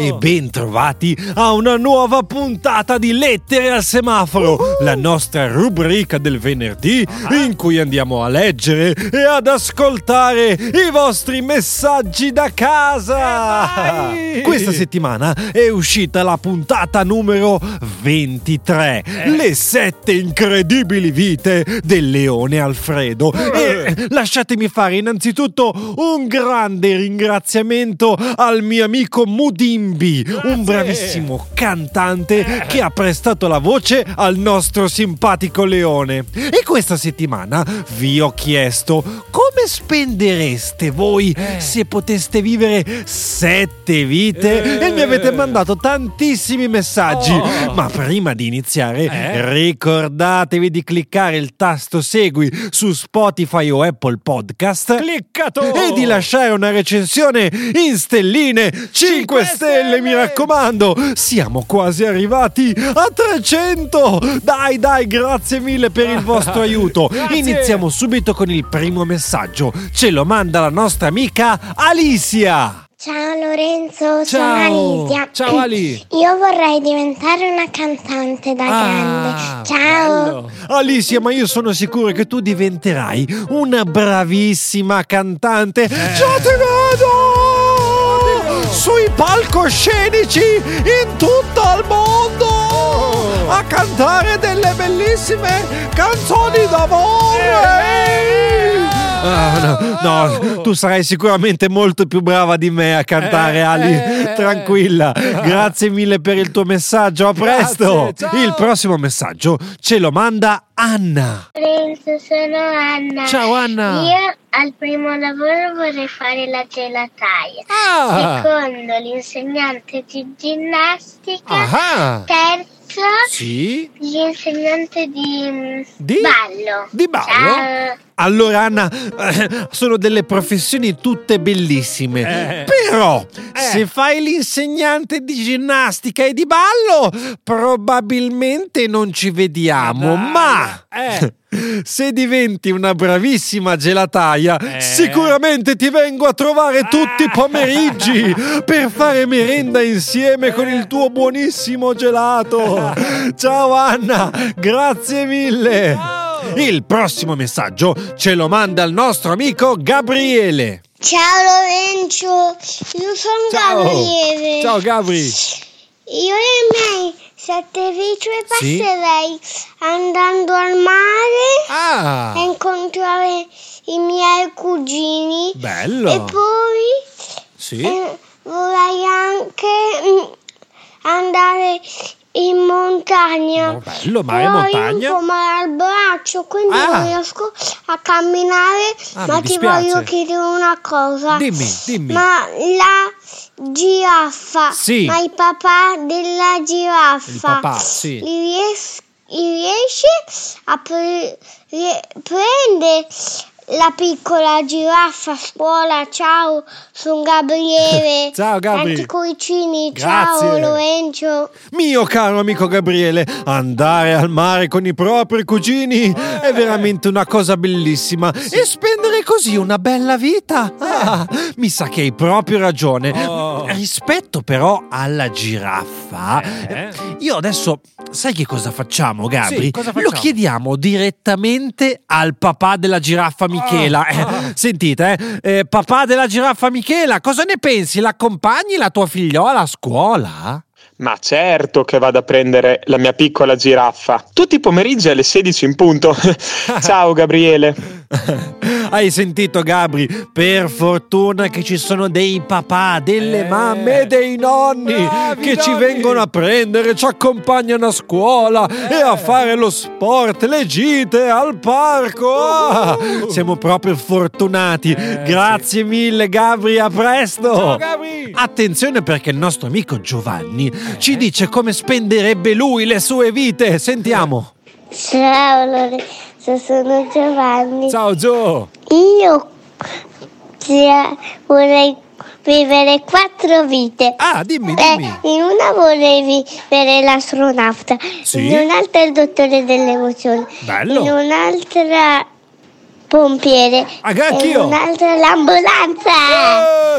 E bentrovati a una nuova puntata di Lettere al semaforo, Uh-huh. la nostra rubrica del venerdì Ah. in cui andiamo a leggere e ad ascoltare i vostri messaggi da casa. Eh! Questa settimana è uscita la puntata numero 23, Eh. le sette incredibili vite del leone Alfredo. Eh. E lasciatemi fare innanzitutto un grande ringraziamento al mio amico Mudimbi, un bravissimo cantante che ha prestato la voce al nostro simpatico leone. E questa settimana vi ho chiesto come spendereste voi se poteste vivere sette vite e mi avete mandato tantissimi messaggi. Oh. Ma prima di iniziare, Eh? ricordatevi di cliccare il tasto segui su Spotify o Apple Podcast. Cliccato! E di lasciare una recensione in stelline 5 Cinque stelle, mi stelle! raccomando. Siamo quasi arrivati a 300. Dai, dai, grazie mille per il vostro aiuto. Grazie. Iniziamo subito con il primo messaggio. Ce lo manda la nostra amica Alicia. Ciao Lorenzo, Ciao. sono Alicia. Ciao, Ali. Io vorrei diventare una cantante da grande. Ciao. bello. Alicia, ma io sono sicuro che tu diventerai una bravissima cantante. Già ti vedo! Palcoscenici in tutto il mondo! A cantare delle bellissime canzoni d'amore! Ah, no, no, tu sarai sicuramente molto più brava di me a cantare, Eh, Ali. Eh, Tranquilla. Grazie mille per il tuo messaggio. A presto. Grazie. Il prossimo messaggio ce lo manda Anna. Sono Anna. Ciao, Anna. Io al primo lavoro vorrei fare la gelataia. Ah! Secondo l'insegnante di ginnastica. Ah! Terzo, Sì? l'insegnante di, Di? ballo. Di ballo? Ciao. Allora Anna, eh, sono delle professioni tutte bellissime. Eh. Però, Eh. se fai l'insegnante di ginnastica e di ballo, probabilmente non ci vediamo. Dai. Ma Eh. se diventi una bravissima gelataia, Eh. sicuramente ti vengo a trovare tutti i pomeriggi per fare merenda insieme con il tuo buonissimo gelato. Ciao Anna, grazie mille. Ciao. Il prossimo messaggio ce lo manda il nostro amico Gabriele. Ciao Lorenzo, io sono Ciao. Gabriele. Ciao Gabri. Io e i miei sette Sì? passerei andando al mare Ah! a incontrare i miei cugini Bello. e poi Sì. eh, vorrei anche mm, andare in montagna. Oh, bello, e Però montagna. Io ho un po' male al braccio, quindi Ah. non riesco a camminare, Ah, ma ti voglio chiedere una cosa. Dimmi, dimmi. Ma la giraffa, Sì. ma il papà della giraffa, Il papà, sì. ries- riesce a pre- rie- prende la piccola giraffa a scuola. Ciao, sono Gabriele. Ciao, Gabri. Tanti Grazie. ciao Lorenzo. Mio caro amico Gabriele, andare al mare con i propri cugini è veramente una cosa bellissima e spendere così una bella vita. Ah, mi sa che hai proprio ragione. Oh. Rispetto però alla giraffa, Eh? io adesso sai che cosa facciamo, Gabri? Sì, cosa Lo facciamo? chiediamo direttamente al papà della giraffa Michela. Ah. sentite, eh, eh, papà della giraffa Michela, cosa ne pensi? L'accompagni la tua figliola a scuola? Ma certo che vado a prendere la mia piccola giraffa. Tutti i pomeriggi alle 16 in punto. Ciao Gabriele. Hai sentito Gabri? Per fortuna che ci sono dei papà, delle Eh, mamme e dei nonni bravi che ci nonni. vengono a prendere, ci accompagnano a scuola e a fare lo sport, le gite al parco. Ah, siamo proprio fortunati. Grazie mille Gabri, a presto. Ciao Gabri. Attenzione perché il nostro amico Giovanni ci dice come spenderebbe lui le sue vite. Sentiamo. Ciao Lorenzo, sono Giovanni. Ciao Gio. Io vorrei vivere quattro vite. Ah, dimmi, Eh, dimmi. in una vorrei vivere l'astronauta, Sì? in un'altra il dottore delle emozioni, Bello. in un'altra pompiere, Ah, in anch'io. un'altra l'ambulanza.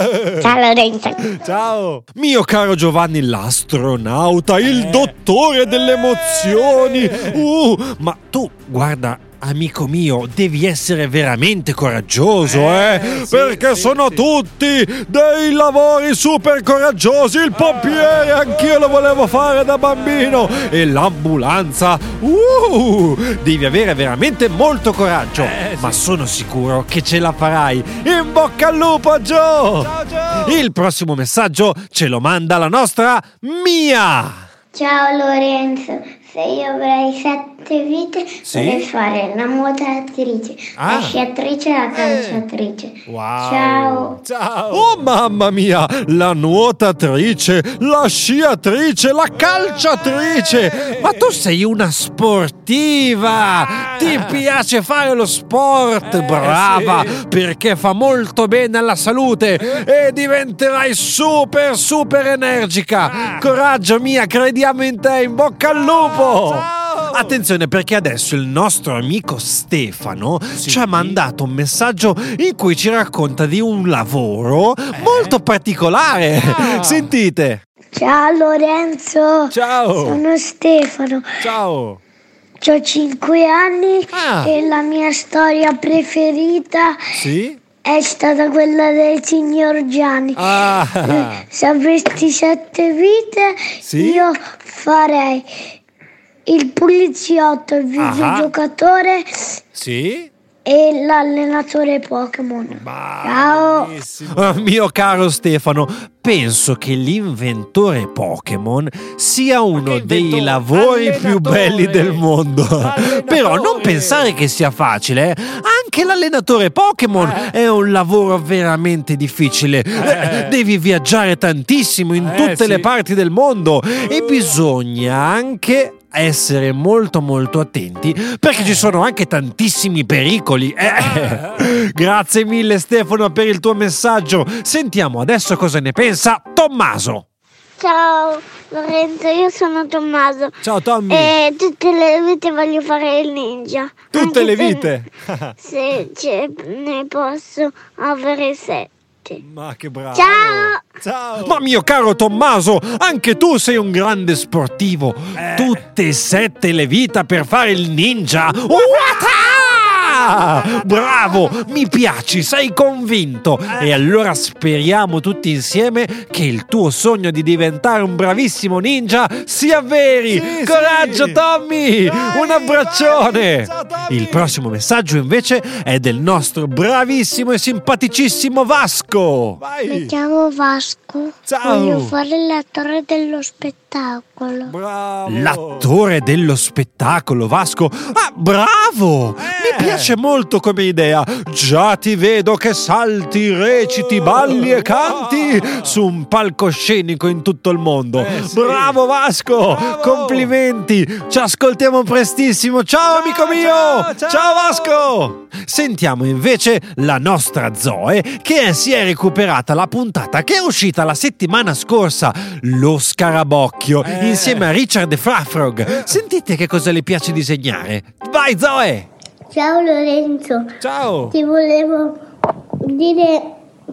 Eh! Ciao Lorenzo. Ciao! Mio caro Giovanni, l'astronauta, il Eh. dottore delle emozioni. Uh, ma tu, guarda, amico mio, devi essere veramente coraggioso, eh? Eh, sì, Perché sì, sono sì. tutti dei lavori super coraggiosi. Il pompiere, anch'io lo volevo fare da bambino. E l'ambulanza, uh, devi avere veramente molto coraggio. Eh, Ma sono sicuro che ce la farai. In bocca al lupo, Joe! Ciao, Joe! Il prossimo messaggio ce lo manda la nostra Mia. Ciao Lorenzo, se io avrei sette vite Sì? vorrei fare la nuotatrice, Ah. la sciatrice e la calciatrice. Wow. Ciao. Ciao! Oh mamma mia, la nuotatrice, la sciatrice, la calciatrice. Ma tu sei una sportiva. Ti piace fare lo sport, Eh, brava, sì. perché fa molto bene alla salute e diventerai super super energica. Coraggio mia, crediamo in te, in bocca al lupo. Ciao. Attenzione perché adesso il nostro amico Stefano Sì. ci ha mandato un messaggio in cui ci racconta di un lavoro molto particolare. Eh? Ah. Sentite. Ciao Lorenzo, Ciao! sono Stefano, Ciao! ho 5 anni Ah. e la mia storia preferita Sì? è stata quella del signor Gianni. Ah. Eh, Se avresti sette vite, Sì? io farei il poliziotto, il Ah. videogiocatore Sì? e l'allenatore Pokémon. Ciao. Ah, mio caro Stefano, penso che l'inventore Pokémon sia uno dei lavori più belli del mondo. Allenatore. Però non pensare che sia facile. eh. Anche l'allenatore Pokémon Eh. è un lavoro veramente difficile. Eh, Devi viaggiare tantissimo in Eh, tutte le sì. parti del mondo e bisogna anche essere molto molto attenti perché ci sono anche tantissimi pericoli. Eh. Grazie mille Stefano per il tuo messaggio. Sentiamo adesso cosa ne pensa Tommaso. Ciao Lorenzo, io sono Tommaso. Ciao Tommy! E tutte le vite voglio fare il ninja. Tutte Anche le se- vite! Se ce ne posso avere sette. Ma che bravo! Ciao! Ciao! Ma mio caro Tommaso, anche tu sei un grande sportivo. Eh. Tutte e sette le vita per fare il ninja. Uata! Bravo, mi piaci, sei convinto. E allora speriamo tutti insieme che il tuo sogno di diventare un bravissimo ninja si avveri. Sì, Coraggio sì. Tommy, Dai, un abbraccione. Ciao, Tommy. Il prossimo messaggio invece è del nostro bravissimo e simpaticissimo Vasco. Mi Vai! chiamo Vasco. Ciao. Voglio fare l'attore dello spettacolo. Bravo! L'attore dello spettacolo, Vasco. Ah, bravo! Mi Eh. piace molto come idea. Già ti vedo che salti, reciti, balli e canti su un palcoscenico in tutto il mondo. Eh, sì. Bravo Vasco! Bravo! Complimenti! Ci ascoltiamo prestissimo. Ciao, amico mio! ciao, ciao! Vasco! Sentiamo invece la nostra Zoe che si è recuperata la puntata che è uscita la settimana scorsa, Lo Scarabocchio, Eh. insieme a Richard e Frafrog. Sentite che cosa le piace disegnare. Vai Zoe! Ciao Lorenzo, Ciao! ti volevo dire,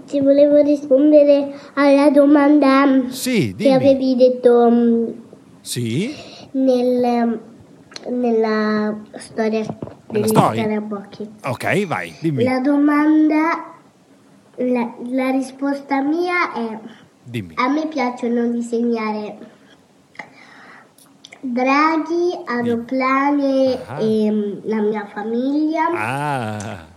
ti volevo rispondere alla domanda Sì, che avevi detto mm, Sì? nel, nella storia degli scarabocchi. Ok, vai, dimmi. La domanda, la, la risposta mia è Dimmi. a me piacciono disegnare draghi, aeroplani Ah. e mm, la mia famiglia, Ah!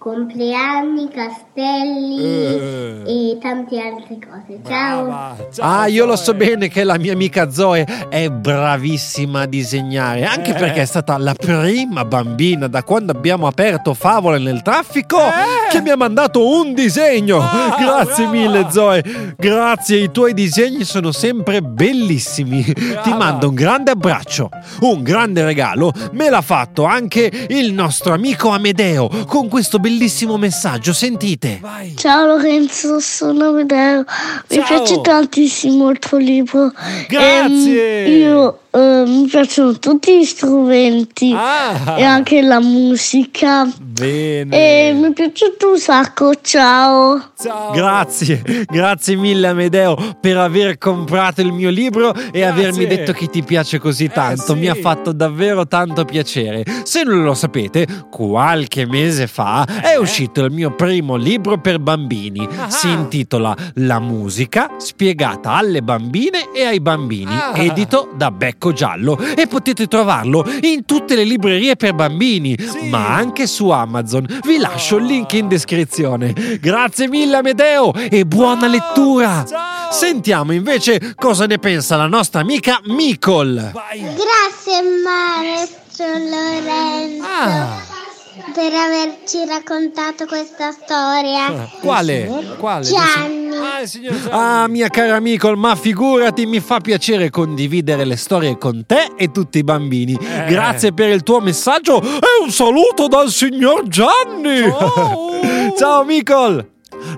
Compleanni, castelli Eh. e tante altre cose. Ciao! Brava. Ciao, Ah, io lo so bene che la mia amica Zoe è bravissima a disegnare, anche Eh. perché è stata la prima bambina da quando abbiamo aperto Favole nel traffico Eh. che mi ha mandato un disegno. Ah, Grazie brava. mille Zoe, grazie, i tuoi disegni sono sempre bellissimi. Ti mando un grande abbraccio, un grande regalo, me l'ha fatto anche il nostro amico Amedeo con questo bellissimo bellissimo messaggio, sentite. Vai. Ciao Lorenzo, sono Amedeo. Mi Ciao. piace tantissimo il tuo libro. Grazie. Ehm, io eh, mi piacciono tutti gli strumenti Ah. e anche la musica. Bene. E mi è piaciuto un sacco, ciao. Ciao. Grazie, grazie mille Amedeo per aver comprato il mio libro e avermi detto che ti piace così tanto. sì. Mi ha fatto davvero tanto piacere. Se non lo sapete, qualche mese fa è uscito il mio primo libro per bambini. Si intitola La musica spiegata alle bambine e ai bambini, Ah. edito da Becco Giallo e potete trovarlo in tutte le librerie per bambini, Sì. ma anche su Amazon. Vi lascio il link in descrizione. Grazie mille Amedeo e buona lettura. Ciao. Sentiamo invece cosa ne pensa la nostra amica Micol. Vai. Grazie maestro Lorenzo Ah. per averci raccontato questa storia. Quale? Quale? Gianni. Ah, Gianni. Ah, mia cara Micol, ma figurati, mi fa piacere condividere le storie con te e tutti i bambini. Eh. Grazie per il tuo messaggio e un saluto dal signor Gianni. Ciao. Ciao Micol.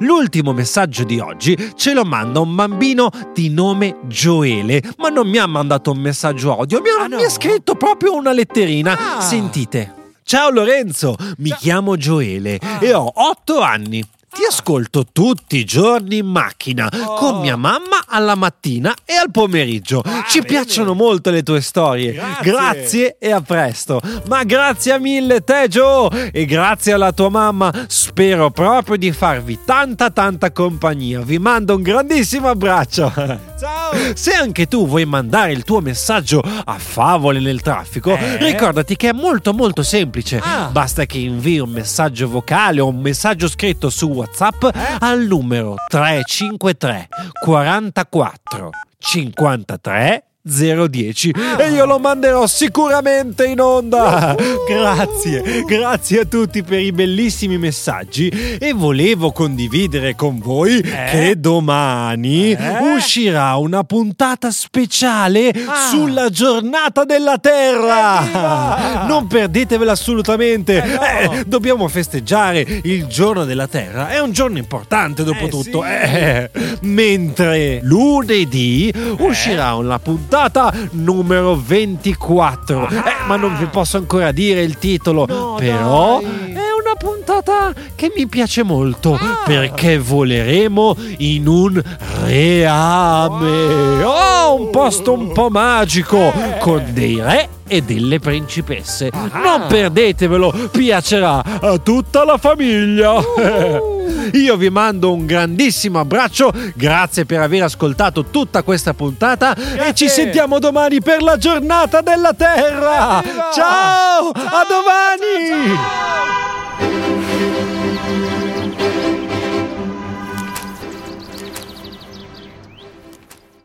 L'ultimo messaggio di oggi ce lo manda un bambino di nome Gioele, ma non mi ha mandato un messaggio audio, mi ha, Ah, no? mi ha scritto proprio una letterina. Ah. Sentite. Ciao Lorenzo, mi chiamo Gioele e ho otto anni. Ti ascolto tutti i giorni in macchina Oh. con mia mamma alla mattina e al pomeriggio. Ah, Ci bene. piacciono molto le tue storie. Grazie. grazie e a presto. Ma grazie mille te Joe e grazie alla tua mamma. Spero proprio di farvi tanta tanta compagnia. Vi mando un grandissimo abbraccio. Ciao. Se anche tu vuoi mandare il tuo messaggio a favole nel traffico, Eh? ricordati che è molto molto semplice. Ah. Basta che invii un messaggio vocale o un messaggio scritto su WhatsApp al numero 353 44 53 010 Ah. e io lo manderò sicuramente in onda. Grazie, grazie a tutti per i bellissimi messaggi e volevo condividere con voi che domani Eh? uscirà una puntata speciale Ah. sulla giornata della Terra. Non perdetevela assolutamente. Eh, no. Eh, dobbiamo festeggiare il giorno della Terra. È un giorno importante dopo Eh, tutto. sì. Eh, mentre lunedì uscirà una puntata numero 24. Eh, ma non vi posso ancora dire il titolo. No, però dai. Puntata che mi piace molto Ah. perché voleremo in un reame. Oh, un posto un po' magico Eh. con dei re e delle principesse. Ah. Non perdetevelo, piacerà a tutta la famiglia. Uh. Io vi mando un grandissimo abbraccio, grazie per aver ascoltato tutta questa puntata e ci sentiamo domani per la giornata della Terra. Evviva! Ciao, a Ciao, domani. ciao, ciao.